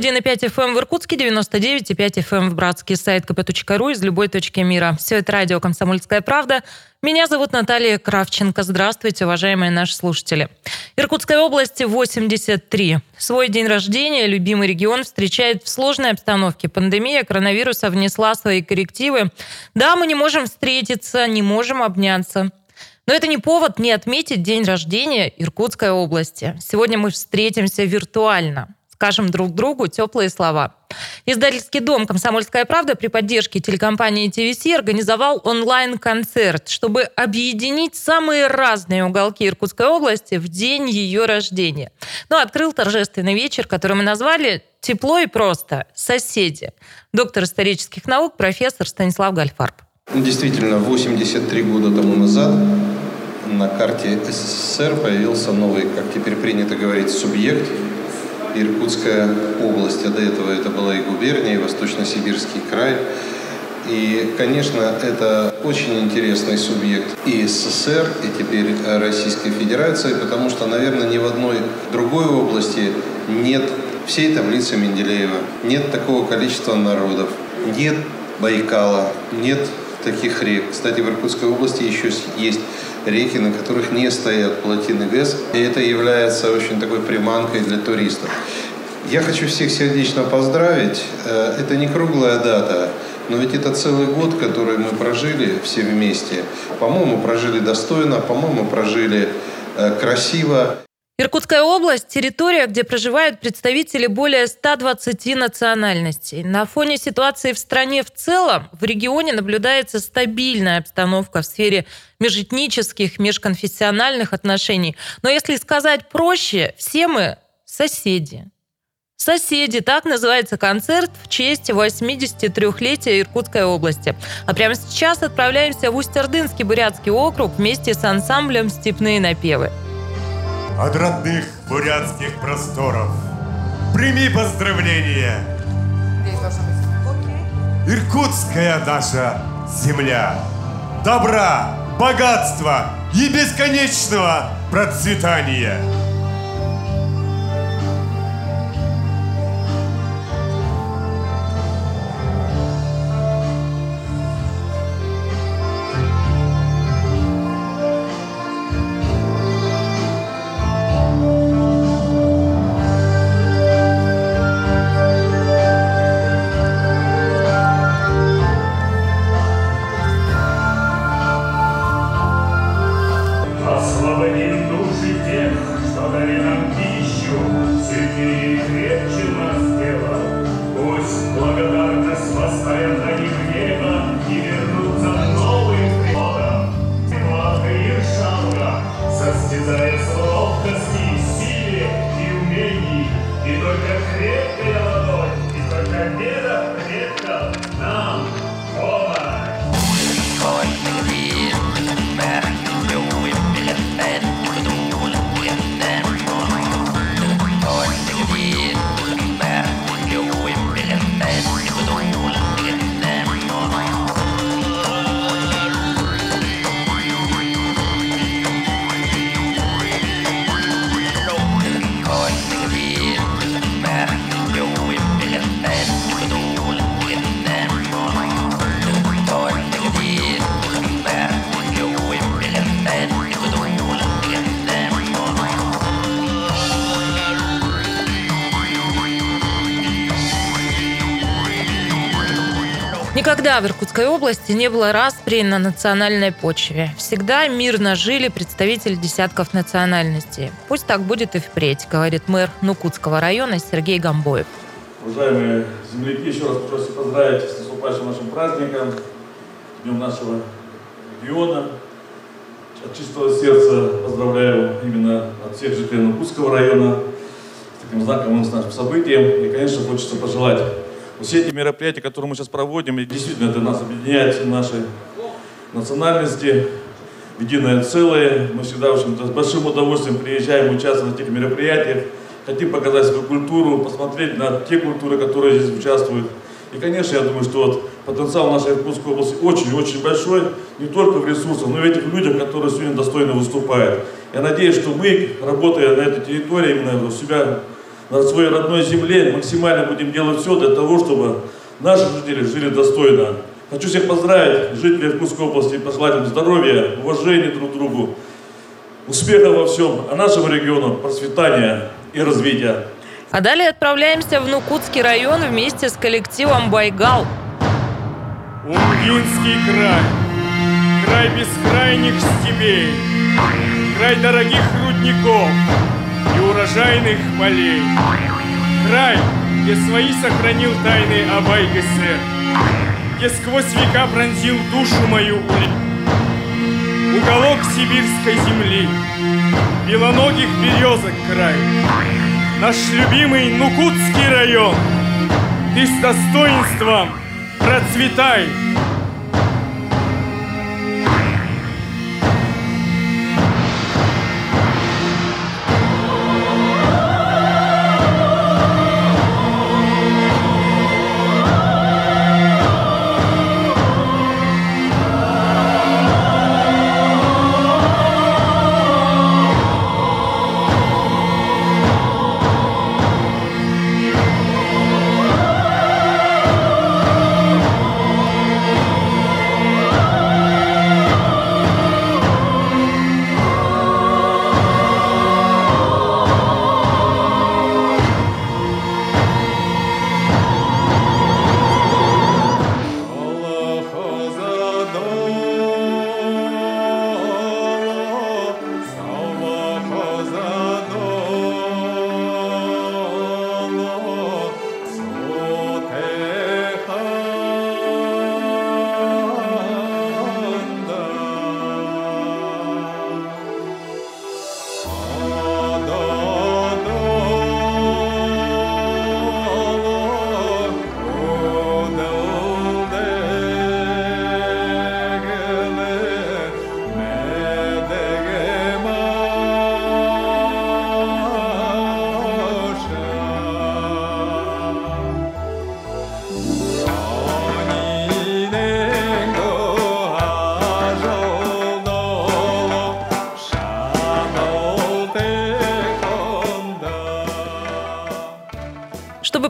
91,5 FM эм в Иркутске, 99,5 FM эм в Братске, сайт kp.ru из любой точки мира. Все это радио «Комсомольская правда». Меня зовут Наталья Кравченко. Здравствуйте, уважаемые наши слушатели. Иркутской области 83. Свой день рождения любимый регион встречает в сложной обстановке. Пандемия коронавируса внесла свои коррективы. Да, мы не можем встретиться, не можем обняться. Но это не повод не отметить день рождения Иркутской области. Сегодня мы встретимся виртуально скажем друг другу теплые слова. Издательский дом «Комсомольская правда» при поддержке телекомпании ТВС организовал онлайн-концерт, чтобы объединить самые разные уголки Иркутской области в день ее рождения. Ну, открыл торжественный вечер, который мы назвали «Тепло и просто. Соседи». Доктор исторических наук, профессор Станислав Гальфарб. Действительно, 83 года тому назад на карте СССР появился новый, как теперь принято говорить, субъект – Иркутская область, а до этого это была и губерния, и Восточно-Сибирский край. И, конечно, это очень интересный субъект и СССР, и теперь Российской Федерации, потому что, наверное, ни в одной другой области нет всей таблицы Менделеева, нет такого количества народов, нет Байкала, нет таких рек. Кстати, в Иркутской области еще есть реки, на которых не стоят плотины ГЭС, и это является очень такой приманкой для туристов. Я хочу всех сердечно поздравить. Э, это не круглая дата, но ведь это целый год, который мы прожили все вместе. По-моему, прожили достойно, по-моему, прожили э, красиво. Иркутская область – территория, где проживают представители более 120 национальностей. На фоне ситуации в стране в целом в регионе наблюдается стабильная обстановка в сфере межэтнических, межконфессиональных отношений. Но если сказать проще, все мы соседи. Соседи, так называется концерт в честь 83-летия Иркутской области. А прямо сейчас отправляемся в Усть-Ордынский Бурятский округ вместе с ансамблем «Степные напевы» от родных бурятских просторов. Прими поздравления! Иркутская наша земля. Добра, богатства и бесконечного процветания. Sayan Никогда в Иркутской области не было распри на национальной почве. Всегда мирно жили представители десятков национальностей. Пусть так будет и впредь, говорит мэр Нукутского района Сергей Гамбоев. Уважаемые земляки, еще раз прошу поздравить с наступающим нашим праздником, Днем нашего региона. От чистого сердца поздравляю именно от всех жителей Нукутского района с таким знаковым нашим событием. И, конечно, хочется пожелать все эти мероприятия, которые мы сейчас проводим, и действительно это нас объединяет наши национальности единое целое. Мы всегда, в общем-то, с большим удовольствием приезжаем участвовать в этих мероприятиях, хотим показать свою культуру, посмотреть на те культуры, которые здесь участвуют. И, конечно, я думаю, что вот потенциал нашей Иркутской области очень-очень большой, не только в ресурсах, но и в этих людях, которые сегодня достойно выступают. Я надеюсь, что мы, работая на этой территории, именно у себя на своей родной земле. Максимально будем делать все для того, чтобы наши жители жили достойно. Хочу всех поздравить, жителей Иркутской области, пожелать им здоровья, уважения друг к другу, успеха во всем, а нашему региону процветания и развития. А далее отправляемся в Нукутский район вместе с коллективом «Байгал». Унгинский край, край бескрайних степей, край дорогих рудников урожайных полей, край, где свои сохранил тайны Абай ГСР, где сквозь века пронзил душу мою уголок сибирской земли, белоногих березок край, наш любимый Нукутский район. Ты с достоинством процветай!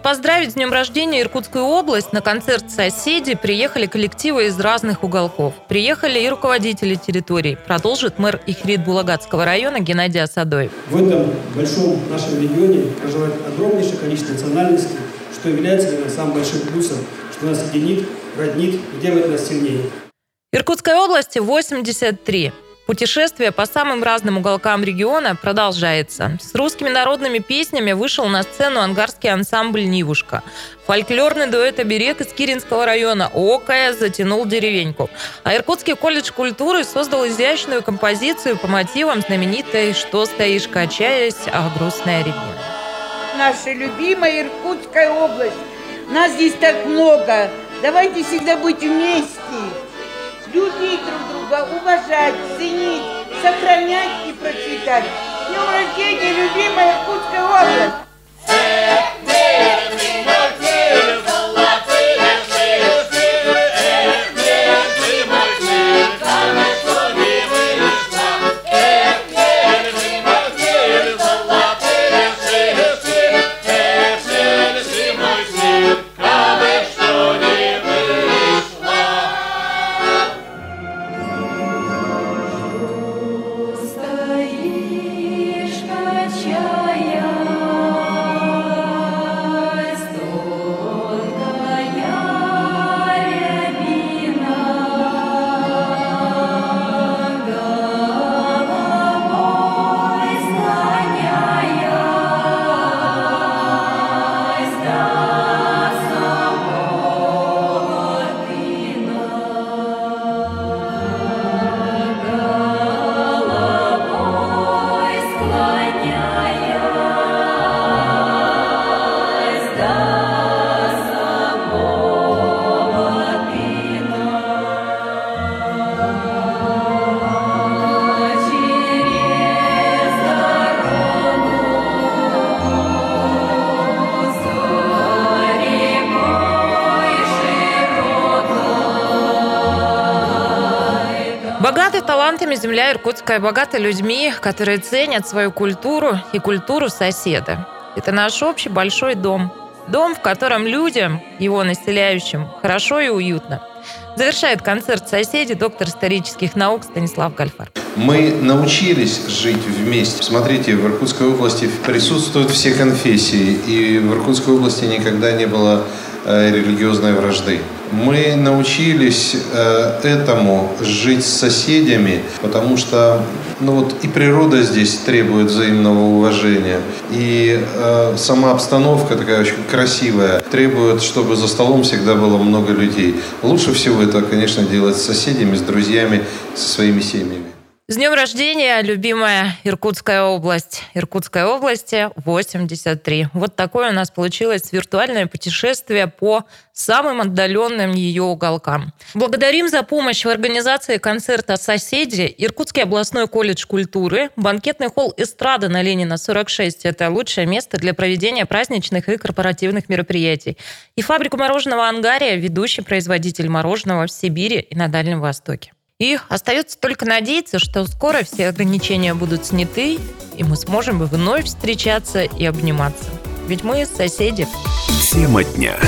Поздравить с днем рождения Иркутскую область на концерт «Соседи» приехали коллективы из разных уголков. Приехали и руководители территорий. Продолжит мэр Ихрид Булагатского района Геннадий Асадой. В этом большом нашем регионе проживает огромнейшее количество национальностей, что является для нас самым большим плюсом, что нас единит, роднит и делает нас сильнее. Иркутской области 83. Путешествие по самым разным уголкам региона продолжается. С русскими народными песнями вышел на сцену ангарский ансамбль «Нивушка». Фольклорный дуэт «Оберег» из Киринского района «Окая» затянул деревеньку. А Иркутский колледж культуры создал изящную композицию по мотивам знаменитой «Что стоишь, качаясь, а грустная рябина». Наша любимая Иркутская область. Нас здесь так много. Давайте всегда быть вместе любить друг друга, уважать, ценить, сохранять и процветать. С днем рождения, любимая Талантами земля иркутская, богата людьми, которые ценят свою культуру и культуру соседа. Это наш общий большой дом. Дом, в котором людям, его населяющим, хорошо и уютно. Завершает концерт соседи доктор исторических наук Станислав Гальфар. Мы научились жить вместе. Смотрите, в Иркутской области присутствуют все конфессии, и в Иркутской области никогда не было э, религиозной вражды. Мы научились э, этому жить с соседями, потому что ну вот и природа здесь требует взаимного уважения, и э, сама обстановка такая очень красивая требует, чтобы за столом всегда было много людей. Лучше всего это, конечно, делать с соседями, с друзьями, со своими семьями. С днем рождения, любимая Иркутская область. Иркутской области 83. Вот такое у нас получилось виртуальное путешествие по самым отдаленным ее уголкам. Благодарим за помощь в организации концерта «Соседи» Иркутский областной колледж культуры, банкетный холл «Эстрада» на Ленина 46. Это лучшее место для проведения праздничных и корпоративных мероприятий. И фабрику мороженого «Ангария», ведущий производитель мороженого в Сибири и на Дальнем Востоке. И остается только надеяться, что скоро все ограничения будут сняты, и мы сможем вновь встречаться и обниматься. Ведь мы соседи. Тема дня.